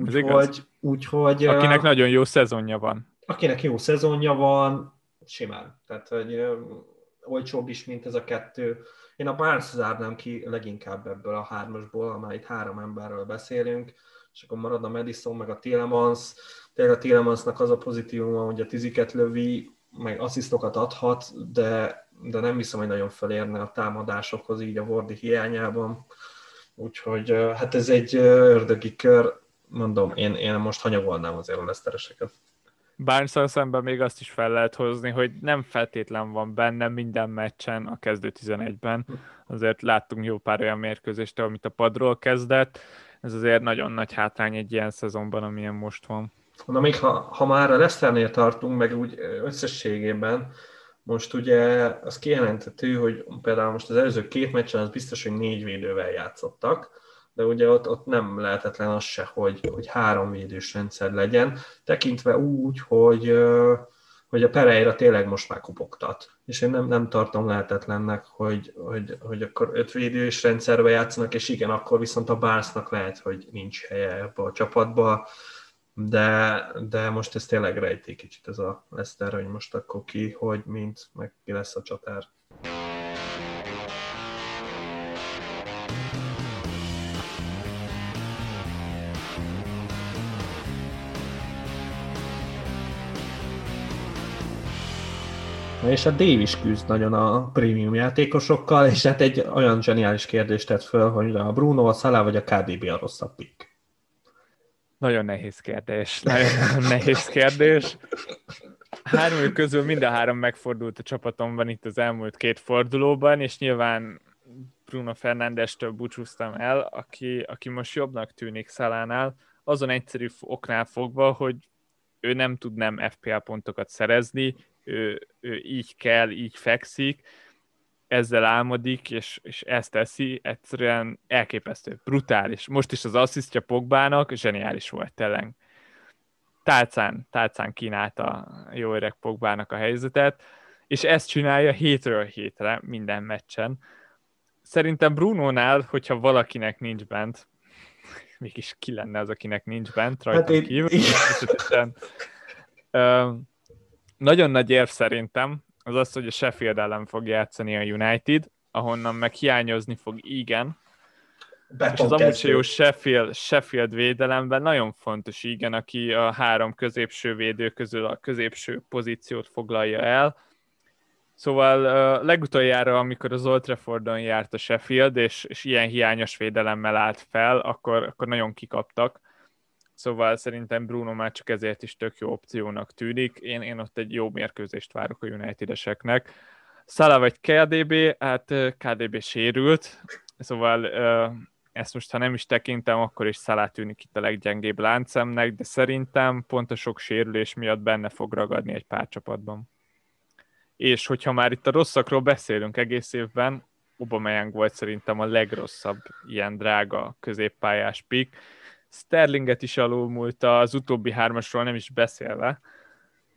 Speaker 1: Úgyhogy, úgyhogy...
Speaker 2: Akinek uh, nagyon jó szezonja van
Speaker 1: akinek jó szezonja van, simán. Tehát, hogy olcsóbb is, mint ez a kettő. Én a Barnes zárnám ki leginkább ebből a hármasból, amely itt három emberről beszélünk, és akkor marad a Madison, meg a Tielemans. Tényleg a Tielemansnak az a pozitívuma, hogy a tiziket lövi, meg asszisztokat adhat, de, de nem hiszem, hogy nagyon felérne a támadásokhoz így a Wardi hiányában. Úgyhogy hát ez egy ördögi kör, mondom, én, én most hanyagolnám azért a lesztereseket
Speaker 2: barnes szemben még azt is fel lehet hozni, hogy nem feltétlen van benne minden meccsen a kezdő 11-ben. Azért láttunk jó pár olyan mérkőzést, amit a padról kezdett. Ez azért nagyon nagy hátrány egy ilyen szezonban, amilyen most van.
Speaker 1: Na még ha, ha már a Leicesternél tartunk, meg úgy összességében, most ugye az kijelentető, hogy például most az előző két meccsen az biztos, hogy négy védővel játszottak, de ugye ott, ott nem lehetetlen az se, hogy, hogy három védős rendszer legyen, tekintve úgy, hogy, hogy a Pereira tényleg most már kupogtat. És én nem, nem tartom lehetetlennek, hogy, hogy, hogy akkor öt védős rendszerbe játszanak, és igen, akkor viszont a Barnesnak lehet, hogy nincs helye ebbe a csapatba, de, de most ez tényleg rejti kicsit ez a Leszter, hogy most akkor ki, hogy, mint, meg ki lesz a csatár. És a Dave is küzd nagyon a prémium játékosokkal, és hát egy olyan zseniális kérdést tett föl, hogy a Bruno, a Salah vagy a KDB a rosszabb pick.
Speaker 2: Nagyon nehéz kérdés. Nagyon [laughs] nehéz kérdés. Három közül mind a három megfordult a csapatomban itt az elmúlt két fordulóban, és nyilván Bruno Fernández-től búcsúztam el, aki, aki most jobbnak tűnik Szalánál, azon egyszerű oknál fogva, hogy ő nem tud nem FPL pontokat szerezni, ő, ő így kell, így fekszik, ezzel álmodik, és, és ezt teszi, egyszerűen elképesztő, brutális. Most is az asszisztja Pogbának zseniális volt tényleg. Tálcán, tálcán kínálta jó öreg Pogbának a helyzetet, és ezt csinálja hétről hétre, minden meccsen. Szerintem Brunónál, hogyha valakinek nincs bent, [laughs] mégis ki lenne az, akinek nincs bent, rajta hát én... kívül, [laughs] nagyon nagy érv szerintem az az, hogy a Sheffield ellen fog játszani a United, ahonnan meg hiányozni fog igen. és az amúgy jó Sheffield, Sheffield védelemben nagyon fontos, igen, aki a három középső védő közül a középső pozíciót foglalja el. Szóval uh, legutoljára, amikor az Old Traffordon járt a Sheffield, és, és ilyen hiányos védelemmel állt fel, akkor, akkor nagyon kikaptak. Szóval szerintem Bruno már csak ezért is tök jó opciónak tűnik. Én, én ott egy jó mérkőzést várok a United-eseknek. Szala vagy KDB, hát KDB sérült, szóval ezt most ha nem is tekintem, akkor is Szalá tűnik itt a leggyengébb láncemnek, de szerintem pont a sok sérülés miatt benne fog ragadni egy pár csapatban. És hogyha már itt a rosszakról beszélünk egész évben, Aubameyang volt szerintem a legrosszabb ilyen drága középpályás pick. Sterlinget is alulmúlta, az utóbbi hármasról nem is beszélve.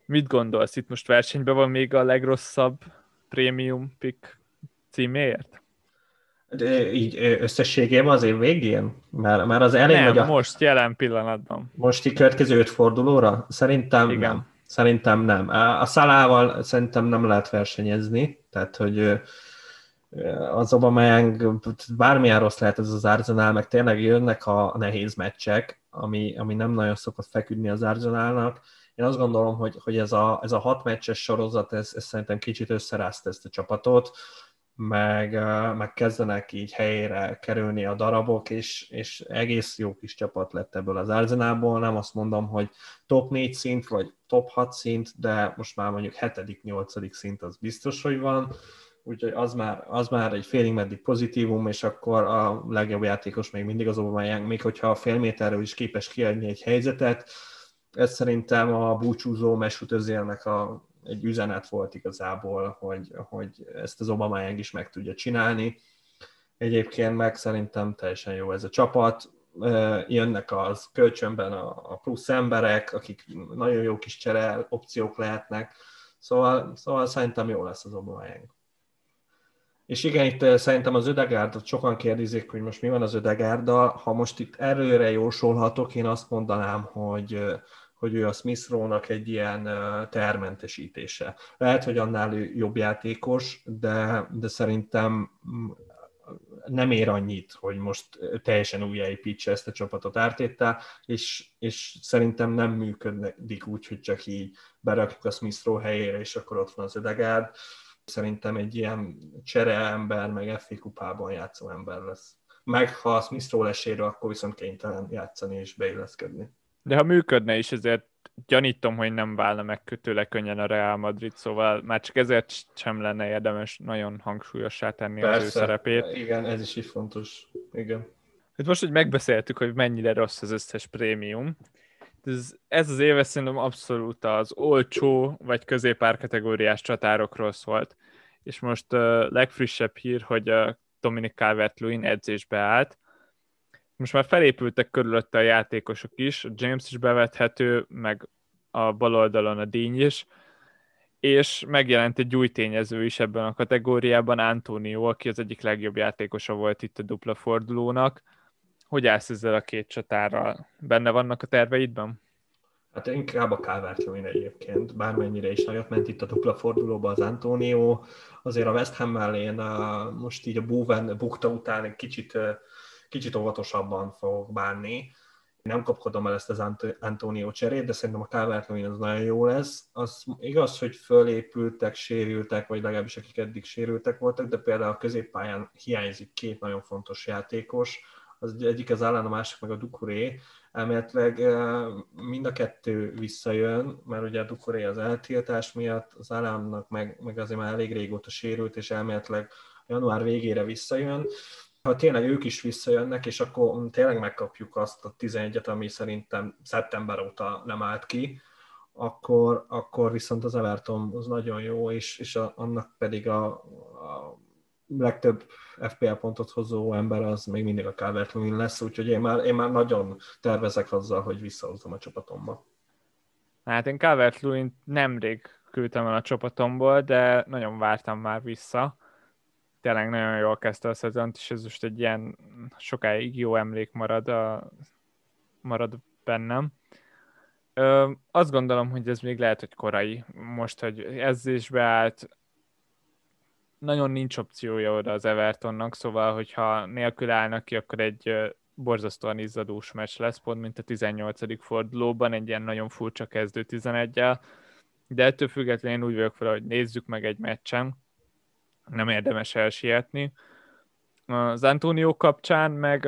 Speaker 2: Mit gondolsz? Itt most versenyben van még a legrosszabb prémium pick címéért?
Speaker 1: De így összességében az év végén? Már, már az elején
Speaker 2: nem,
Speaker 1: a...
Speaker 2: most, jelen pillanatban.
Speaker 1: Most így következő öt fordulóra? Szerintem Igen. nem. Szerintem nem. A szalával szerintem nem lehet versenyezni, tehát hogy az Aubameyang, bármilyen rossz lehet ez az Arsenal, meg tényleg jönnek a nehéz meccsek, ami, ami nem nagyon szokott feküdni az Arsenalnak. Én azt gondolom, hogy, hogy ez, a, ez a hat meccses sorozat, ez, ez szerintem kicsit összerázt ezt a csapatot, meg, meg kezdenek így helyére kerülni a darabok, és, és egész jó kis csapat lett ebből az Arsenalból. Nem azt mondom, hogy top 4 szint, vagy top 6 szint, de most már mondjuk 7.-8. szint az biztos, hogy van úgyhogy az már, az már egy félig meddig pozitívum, és akkor a legjobb játékos még mindig az Aubameyang, még hogyha a fél méterről is képes kiadni egy helyzetet, ez szerintem a búcsúzó Mesut Özélnek a, egy üzenet volt igazából, hogy, hogy ezt az Aubameyang is meg tudja csinálni. Egyébként meg szerintem teljesen jó ez a csapat, jönnek az kölcsönben a, a plusz emberek, akik nagyon jó kis csere opciók lehetnek, szóval, szóval szerintem jó lesz az Aubameyang. És igen, itt szerintem az Ödegárd, sokan kérdezik, hogy most mi van az Ödegárddal. Ha most itt erőre jósolhatok, én azt mondanám, hogy, hogy ő a Smith egy ilyen termentesítése. Lehet, hogy annál jobb játékos, de, de szerintem mm, nem ér annyit, hogy most teljesen újjáépítse ezt a csapatot ártéttel, és, és szerintem nem működik úgy, hogy csak így berakjuk a Smith helyére, és akkor ott van az Ödegárd Szerintem egy ilyen csere ember, meg FA kupában játszó ember lesz. Meg ha a Smith Rowe akkor viszont kénytelen játszani és beilleszkedni.
Speaker 2: De ha működne is, ezért gyanítom, hogy nem válna meg tőle könnyen a Real Madrid, szóval már csak ezért sem lenne érdemes nagyon hangsúlyossá tenni Persze, az ő szerepét.
Speaker 1: Igen, ez is így fontos. Igen.
Speaker 2: Hát most, hogy megbeszéltük, hogy mennyire rossz az összes prémium, ez, ez az éve szerintem abszolút az olcsó vagy középár kategóriás csatárokról szólt. És most a legfrissebb hír, hogy a Dominic Calvert-Lewin edzésbe állt. Most már felépültek körülötte a játékosok is, a James is bevethető, meg a bal oldalon a Díny is, és megjelent egy új tényező is ebben a kategóriában, Antonio, aki az egyik legjobb játékosa volt itt a dupla fordulónak hogy állsz ezzel a két csatárral? Benne vannak a terveidben?
Speaker 1: Hát inkább a calvert egyébként, bármennyire is nagyot ment itt a dupla fordulóba az Antonio, azért a West ham én a, most így a Bowen bukta után egy kicsit, kicsit óvatosabban fogok bánni. Nem kapkodom el ezt az Antonio cserét, de szerintem a calvert az nagyon jó lesz. Az igaz, hogy fölépültek, sérültek, vagy legalábbis akik eddig sérültek voltak, de például a középpályán hiányzik két nagyon fontos játékos, az egyik az Alán, a másik meg a Dukuré. Elméletileg mind a kettő visszajön, mert ugye a Dukuré az eltiltás miatt, az Alánnak meg, meg azért már elég régóta sérült, és elméletileg január végére visszajön. Ha tényleg ők is visszajönnek, és akkor tényleg megkapjuk azt a 11-et, ami szerintem szeptember óta nem állt ki, akkor, akkor viszont az Everton az nagyon jó, és, és a, annak pedig a, a legtöbb FPL pontot hozó ember az még mindig a calvert lesz, úgyhogy én már, én már nagyon tervezek azzal, hogy visszahozom a csapatomba.
Speaker 2: Hát én calvert nemrég küldtem el a csapatomból, de nagyon vártam már vissza. Tényleg nagyon jól kezdte a szezont, és ez most egy ilyen sokáig jó emlék marad, a, marad bennem. Ö, azt gondolom, hogy ez még lehet, hogy korai. Most, hogy ez is beállt, nagyon nincs opciója oda az Evertonnak, szóval, hogyha nélkül állnak ki, akkor egy borzasztóan izzadós meccs lesz, pont mint a 18. fordulóban, egy ilyen nagyon furcsa kezdő 11-el, de ettől függetlenül úgy vagyok fel, hogy nézzük meg egy meccsen, nem érdemes elsietni. Az Antonio kapcsán meg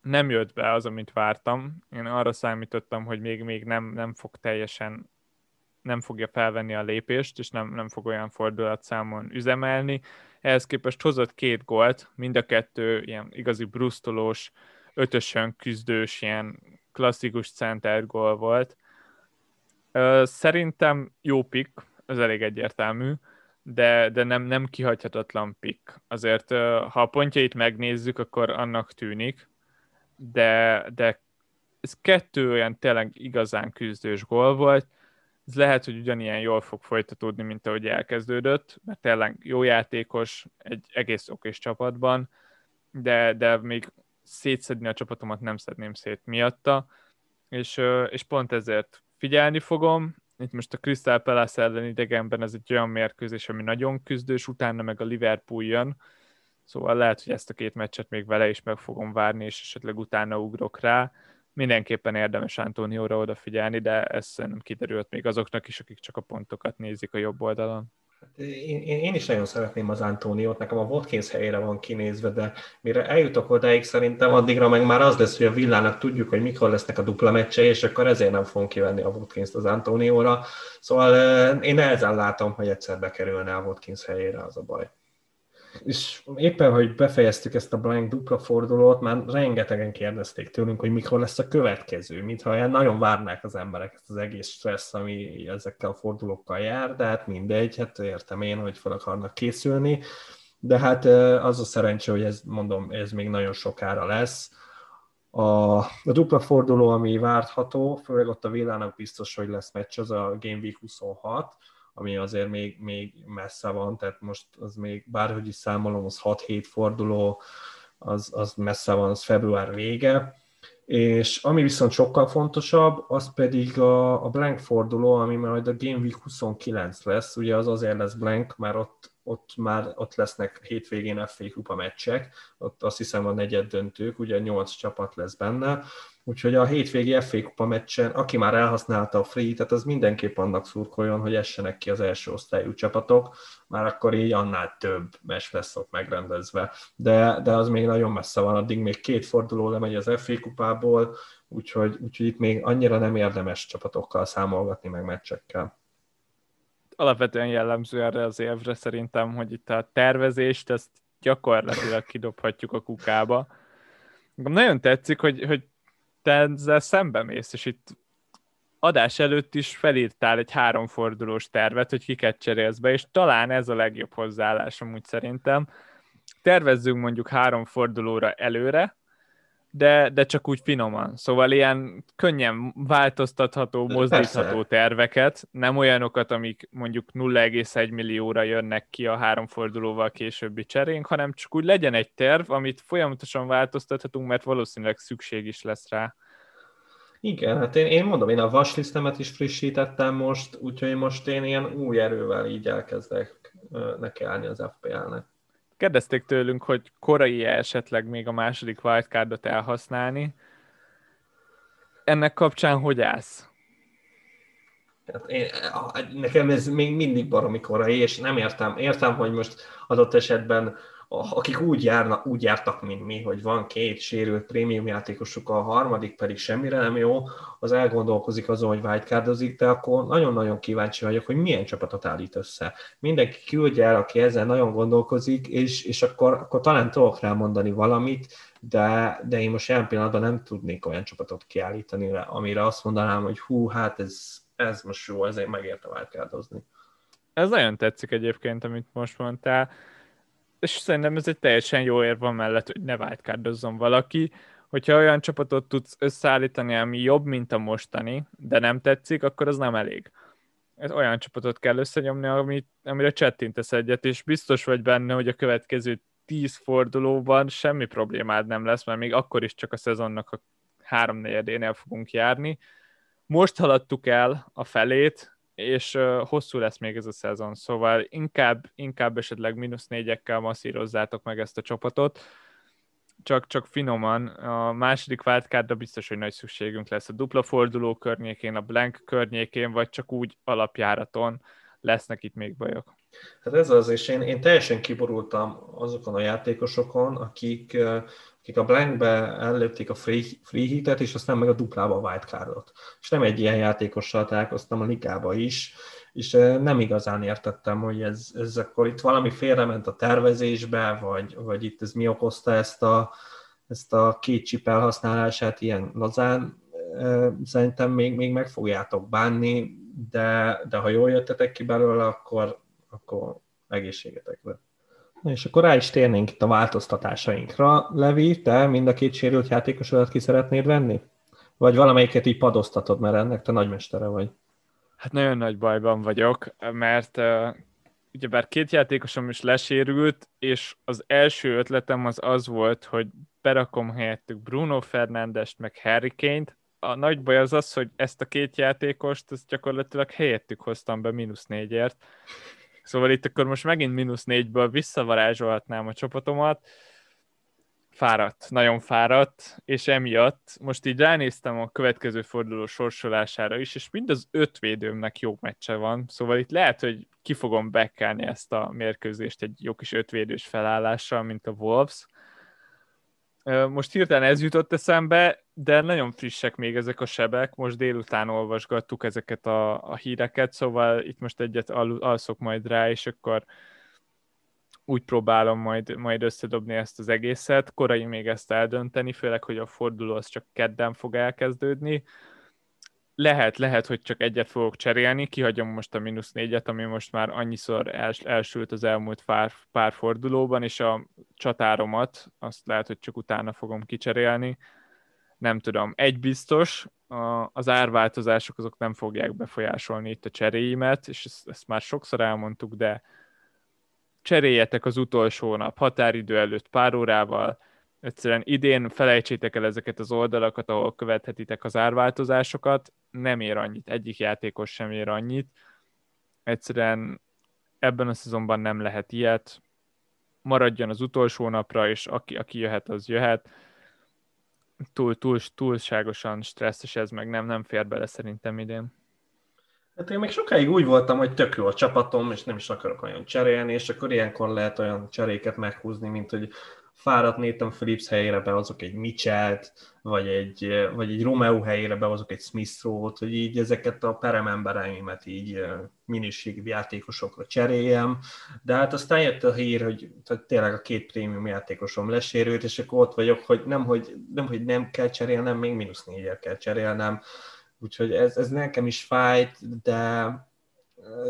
Speaker 2: nem jött be az, amit vártam. Én arra számítottam, hogy még, még nem, nem fog teljesen nem fogja felvenni a lépést, és nem, nem fog olyan fordulatszámon üzemelni. Ehhez képest hozott két gólt, mind a kettő ilyen igazi brusztolós, ötösön küzdős, ilyen klasszikus center gól volt. Szerintem jó pick, ez elég egyértelmű, de, de nem, nem kihagyhatatlan pick. Azért, ha a pontjait megnézzük, akkor annak tűnik, de, de ez kettő olyan tényleg igazán küzdős gól volt, ez lehet, hogy ugyanilyen jól fog folytatódni, mint ahogy elkezdődött, mert tényleg jó játékos, egy egész okés csapatban, de, de még szétszedni a csapatomat nem szedném szét miatta, és, és pont ezért figyelni fogom. Itt most a Crystal Palace ellen idegenben ez egy olyan mérkőzés, ami nagyon küzdős, utána meg a Liverpool jön, szóval lehet, hogy ezt a két meccset még vele is meg fogom várni, és esetleg utána ugrok rá mindenképpen érdemes Antonióra odafigyelni, de ez szerintem kiderült még azoknak is, akik csak a pontokat nézik a jobb oldalon.
Speaker 1: Hát én, én, én is nagyon szeretném az Antóniót, nekem a Watkins helyére van kinézve, de mire eljutok odáig, szerintem addigra meg már az lesz, hogy a villának tudjuk, hogy mikor lesznek a dupla meccsei, és akkor ezért nem fogunk kivenni a Watkins-t az Antónióra. Szóval én ezen látom, hogy egyszer bekerülne a Watkins helyére, az a baj és éppen, hogy befejeztük ezt a blank dupla fordulót, már rengetegen kérdezték tőlünk, hogy mikor lesz a következő, mintha olyan nagyon várnák az emberek ezt az egész stressz, ami ezekkel a fordulókkal jár, de hát mindegy, hát értem én, hogy fel akarnak készülni, de hát az a szerencsé, hogy ez, mondom, ez még nagyon sokára lesz. A, a dupla forduló, ami várható, főleg ott a villának biztos, hogy lesz meccs, az a Game Week 26, ami azért még, még messze van, tehát most az még bárhogy is számolom, az 6-7 forduló, az, az messze van, az február vége, és ami viszont sokkal fontosabb, az pedig a, a blank forduló, ami majd a Game Week 29 lesz, ugye az azért lesz blank, mert ott, ott már ott lesznek hétvégén FA kupa meccsek, ott azt hiszem a negyed döntők, ugye 8 csapat lesz benne, Úgyhogy a hétvégi FA Kupa meccsen, aki már elhasználta a free, tehát az mindenképp annak szurkoljon, hogy essenek ki az első osztályú csapatok, már akkor így annál több mes lesz ott megrendezve. De, de az még nagyon messze van, addig még két forduló lemegy az FA kupából, úgyhogy, úgyhogy itt még annyira nem érdemes csapatokkal számolgatni, meg meccsekkel.
Speaker 2: Alapvetően jellemző erre az évre szerintem, hogy itt a tervezést, ezt gyakorlatilag kidobhatjuk a kukába. Nagyon tetszik, hogy, hogy te ezzel szembe mész, és itt adás előtt is felírtál egy háromfordulós tervet, hogy kiket cserélsz be, és talán ez a legjobb hozzáállás amúgy szerintem. Tervezzünk mondjuk három fordulóra előre, de, de csak úgy finoman. Szóval ilyen könnyen változtatható, mozdítható Persze. terveket, nem olyanokat, amik mondjuk 0,1 millióra jönnek ki a három fordulóval későbbi cserénk, hanem csak úgy legyen egy terv, amit folyamatosan változtathatunk, mert valószínűleg szükség is lesz rá.
Speaker 1: Igen, hát én, én mondom, én a vaslisztemet is frissítettem most, úgyhogy most én ilyen új erővel így elkezdek nekiállni az FPL-nek.
Speaker 2: Kérdezték tőlünk, hogy korai esetleg még a második wildcardot elhasználni. Ennek kapcsán hogy állsz?
Speaker 1: Hát én, nekem ez még mindig baromi korai, és nem értem, értem, hogy most adott esetben akik úgy, járnak, úgy jártak, mint mi, hogy van két sérült prémium játékosuk, a harmadik pedig semmire nem jó, az elgondolkozik azon, hogy wildcardozik, de akkor nagyon-nagyon kíváncsi vagyok, hogy milyen csapatot állít össze. Mindenki küldje el, aki ezzel nagyon gondolkozik, és, és akkor, akkor talán tudok rá mondani valamit, de, de én most jelen pillanatban nem tudnék olyan csapatot kiállítani, amire azt mondanám, hogy hú, hát ez, ez most jó, ezért megérte wildcardozni.
Speaker 2: Ez nagyon tetszik egyébként, amit most mondtál és szerintem ez egy teljesen jó érv van mellett, hogy ne wildcardozzon valaki, hogyha olyan csapatot tudsz összeállítani, ami jobb, mint a mostani, de nem tetszik, akkor az nem elég. Ez olyan csapatot kell összenyomni, amit, amire csettintesz egyet, és biztos vagy benne, hogy a következő tíz fordulóban semmi problémád nem lesz, mert még akkor is csak a szezonnak a háromnegyedénél fogunk járni. Most haladtuk el a felét, és hosszú lesz még ez a szezon, szóval inkább, inkább esetleg mínusz négyekkel masszírozzátok meg ezt a csapatot, csak, csak finoman. A második wildcardra biztos, hogy nagy szükségünk lesz a dupla forduló környékén, a blank környékén, vagy csak úgy alapjáraton lesznek itt még bajok.
Speaker 1: Hát ez az, és én, én teljesen kiborultam azokon a játékosokon, akik, akik a blankbe ellőtték a free, free hitet, és aztán meg a duplába a wildcardot. És nem egy ilyen játékossal találkoztam a ligába is, és nem igazán értettem, hogy ez, ez akkor itt valami félrement a tervezésbe, vagy, vagy itt ez mi okozta ezt a, ezt a két chip elhasználását ilyen lazán. Szerintem még, még meg fogjátok bánni, de, de ha jól jöttetek ki belőle, akkor, akkor egészségetekre. És akkor rá is térnénk itt a változtatásainkra. Levi, te mind a két sérült játékosodat ki szeretnéd venni? Vagy valamelyiket így padoztatod, mert ennek te nagymestere vagy?
Speaker 2: Hát nagyon nagy bajban vagyok, mert uh, ugyebár két játékosom is lesérült, és az első ötletem az az volt, hogy berakom helyettük Bruno Fernandest meg Harry Kane-t. A nagy baj az az, hogy ezt a két játékost ezt gyakorlatilag helyettük hoztam be mínusz négyért. Szóval itt akkor most megint mínusz négyből visszavarázsolhatnám a csapatomat, fáradt, nagyon fáradt, és emiatt most így ránéztem a következő forduló sorsolására is, és mind az öt védőmnek jó meccse van, szóval itt lehet, hogy ki fogom bekkelni ezt a mérkőzést egy jó kis ötvédős felállással, mint a Wolves. Most hirtelen ez jutott eszembe, de nagyon frissek még ezek a sebek. Most délután olvasgattuk ezeket a, a híreket, szóval itt most egyet al- alszok majd rá, és akkor úgy próbálom majd, majd összedobni ezt az egészet. Korai még ezt eldönteni, főleg, hogy a forduló az csak kedden fog elkezdődni. Lehet, lehet, hogy csak egyet fogok cserélni, kihagyom most a mínusz négyet, ami most már annyiszor els, elsült az elmúlt pár, pár fordulóban, és a csatáromat azt lehet, hogy csak utána fogom kicserélni. Nem tudom, egy biztos, a, az árváltozások azok nem fogják befolyásolni itt a cseréimet, és ezt, ezt már sokszor elmondtuk, de cseréljetek az utolsó nap, határidő előtt pár órával, egyszerűen idén felejtsétek el ezeket az oldalakat, ahol követhetitek az árváltozásokat, nem ér annyit, egyik játékos sem ér annyit, egyszerűen ebben a szezonban nem lehet ilyet, maradjon az utolsó napra, és aki, aki jöhet, az jöhet. Túl, túl, túlságosan stresszes ez, meg nem, nem fér bele szerintem idén.
Speaker 1: Hát én még sokáig úgy voltam, hogy tök jó a csapatom, és nem is akarok olyan cserélni, és akkor ilyenkor lehet olyan cseréket meghúzni, mint hogy fáradt Nathan Phillips helyére behozok egy Mitchell-t, vagy egy, vagy egy Romeo helyére behozok egy smith t hogy így ezeket a peremembereimet így minőségi játékosokra cseréljem, de hát aztán jött a hír, hogy tényleg a két prémium játékosom lesérült, és akkor ott vagyok, hogy nem, hogy nem, hogy nem kell cserélnem, még mínusz négyet kell cserélnem, Úgyhogy ez, ez nekem is fájt, de,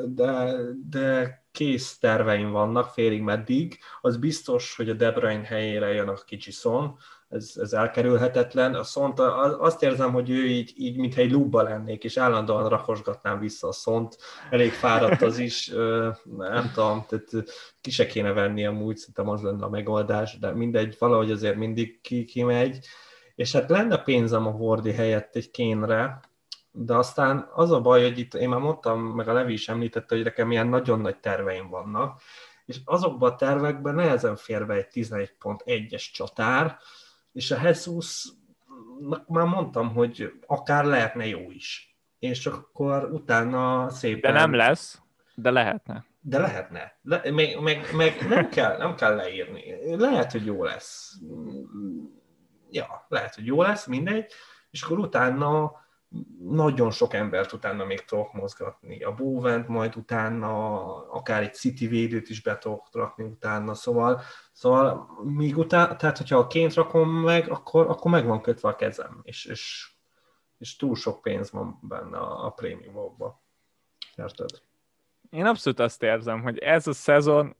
Speaker 1: de, de kész terveim vannak félig meddig. Az biztos, hogy a De Bruyne helyére jön a kicsi szon, ez, ez elkerülhetetlen. A szont, azt érzem, hogy ő így, így mintha egy lúbba lennék, és állandóan rakosgatnám vissza a szont. Elég fáradt az is, nem tudom, tehát ki se kéne venni amúgy, szerintem az lenne a megoldás, de mindegy, valahogy azért mindig ki, kimegy. És hát lenne pénzem a Hordi helyett egy kénre, de aztán az a baj, hogy itt én már mondtam, meg a Levi is említette, hogy nekem ilyen nagyon nagy terveim vannak, és azokban a tervekben nehezen fér be egy 11.1-es csatár, és a Jesus már mondtam, hogy akár lehetne jó is. És akkor utána szépen...
Speaker 2: De nem lesz, de lehetne.
Speaker 1: De lehetne. Le, meg, meg, meg nem, kell, nem kell leírni. Lehet, hogy jó lesz. Ja, lehet, hogy jó lesz, mindegy. És akkor utána nagyon sok embert utána még tudok mozgatni. A Bóvent majd utána, akár egy City védőt is be tudok rakni utána, szóval, szóval míg utána, tehát hogyha a ként rakom meg, akkor, akkor meg van kötve a kezem, és, és, és túl sok pénz van benne a, a prémiumokban. Érted?
Speaker 2: Én abszolút azt érzem, hogy ez a szezon,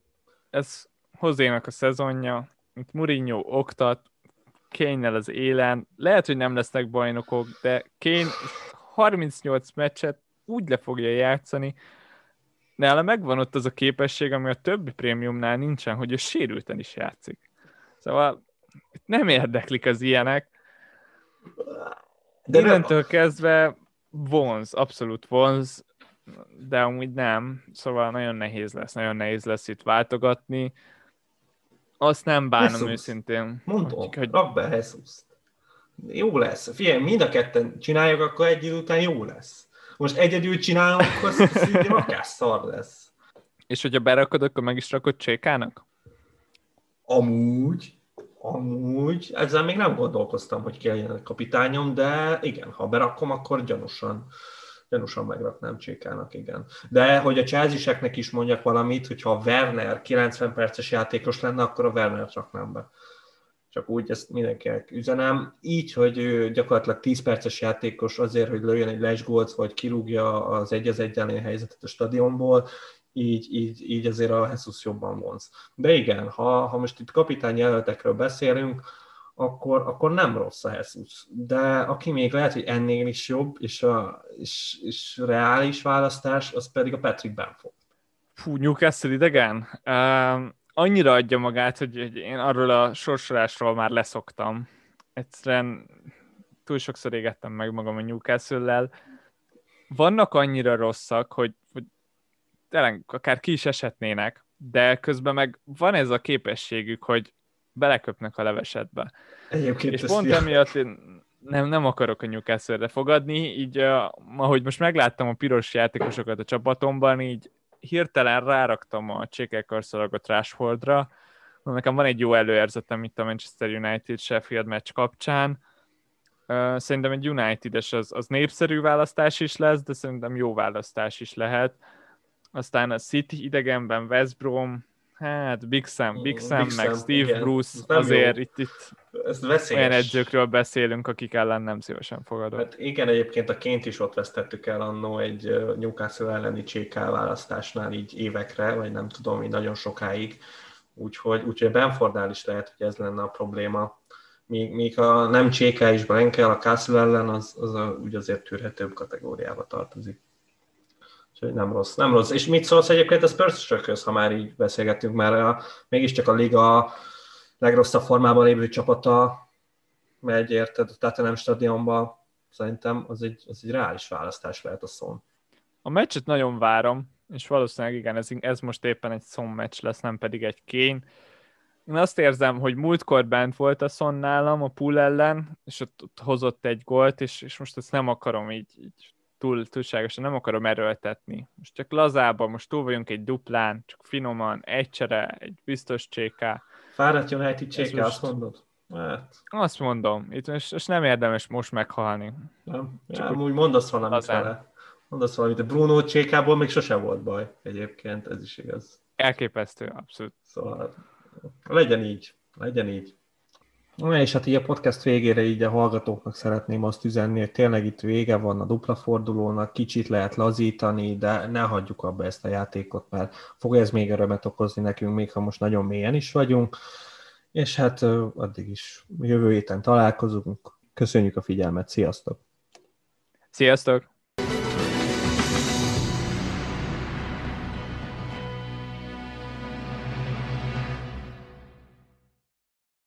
Speaker 2: ez hozzának a szezonja, mint Mourinho oktat, kane az élen. Lehet, hogy nem lesznek bajnokok, de Kane 38 meccset úgy le fogja játszani, nála megvan ott az a képesség, ami a többi prémiumnál nincsen, hogy ő sérülten is játszik. Szóval nem érdeklik az ilyenek. De Innentől nem... kezdve vonz, abszolút vonz. de amúgy nem, szóval nagyon nehéz lesz, nagyon nehéz lesz itt váltogatni. Azt nem bánom Jesus. őszintén.
Speaker 1: Mondom, hogy... rak be jesus Jó lesz. Figyelj, mind a ketten csináljuk, akkor egy idő után jó lesz. Most egyedül csinálom, akkor szintén akár szar lesz.
Speaker 2: És hogyha berakod, akkor meg is rakod csékának?
Speaker 1: Amúgy, amúgy, ezzel még nem gondolkoztam, hogy kelljen kapitányom, de igen, ha berakom, akkor gyanúsan gyanúsan megraknám Csékának, igen. De hogy a csáziseknek is mondjak valamit, hogyha a Werner 90 perces játékos lenne, akkor a Werner raknám be. Csak úgy ezt mindenkinek üzenem. Így, hogy ő gyakorlatilag 10 perces játékos azért, hogy lőjön egy lesgolc, vagy kirúgja az egy az egyenlő helyzetet a stadionból, így, így, így azért a Jesus jobban vonz. De igen, ha, ha most itt kapitány jelöltekről beszélünk, akkor, akkor nem rossz a Jesus. De aki még lehet, hogy ennél is jobb, és, a, és, és reális választás, az pedig a Patrick Benford.
Speaker 2: Fú, Newcastle idegen? Uh, annyira adja magát, hogy, hogy én arról a sorsolásról már leszoktam. Egyszerűen túl sokszor égettem meg magam a Newcastle-lel. Vannak annyira rosszak, hogy, hogy tényleg akár ki is eshetnének, de közben meg van ez a képességük, hogy beleköpnek a levesetbe. Egyébként és pont fia. emiatt én nem, nem akarok a Newcastle-re fogadni, így ahogy most megláttam a piros játékosokat a csapatomban, így hirtelen ráraktam a csékek karszalagot Rashfordra, nekem van egy jó előérzetem itt a Manchester United Sheffield meccs kapcsán, szerintem egy United-es az, az népszerű választás is lesz, de szerintem jó választás is lehet. Aztán a City idegenben West Brom, Hát Big Sam, Big Sam, Big meg Sam, Steve igen. Bruce, azért jó. itt, itt Ez olyan edzőkről beszélünk, akik ellen nem szívesen fogadok. Hát
Speaker 1: igen, egyébként a ként is ott vesztettük el annó egy Newcastle elleni csékál választásnál így évekre, vagy nem tudom, így nagyon sokáig. Úgyhogy, úgyhogy Benfordnál is lehet, hogy ez lenne a probléma. Míg, míg a nem cséká is Brenkel a Castle ellen, az, az a, úgy azért tűrhetőbb kategóriába tartozik. Úgyhogy nem rossz, nem rossz. És mit szólsz egyébként a spurs ha már így beszélgettünk, mert a, mégiscsak a liga legrosszabb formában lévő csapata megy, érted, a Tottenham stadionba, szerintem az egy, az egy reális választás lehet a szón.
Speaker 2: A meccset nagyon várom, és valószínűleg igen, ez, ez most éppen egy szon meccs lesz, nem pedig egy kén. Én azt érzem, hogy múltkor bent volt a szon nálam a pool ellen, és ott, ott hozott egy gólt, és, és most ezt nem akarom így, így túl, túlságosan nem akarom erőltetni. Most csak lazában, most túl vagyunk egy duplán, csak finoman, egy csere, egy biztos cséká.
Speaker 1: Fáradt United cséká, azt mondod? Hát.
Speaker 2: Azt mondom, itt most, most nem érdemes most meghalni.
Speaker 1: Nem, csak ja, úgy mondasz valamit lazán. vele. Mondasz valamit, de Bruno csékából még sose volt baj egyébként, ez is igaz.
Speaker 2: Elképesztő, abszolút.
Speaker 1: Szóval legyen így, legyen így. És hát így a podcast végére így a hallgatóknak szeretném azt üzenni, hogy tényleg itt vége van a dupla fordulónak, kicsit lehet lazítani, de ne hagyjuk abba ezt a játékot, mert fog ez még örömet okozni nekünk, még ha most nagyon mélyen is vagyunk. És hát addig is jövő héten találkozunk. Köszönjük a figyelmet, sziasztok!
Speaker 2: Sziasztok!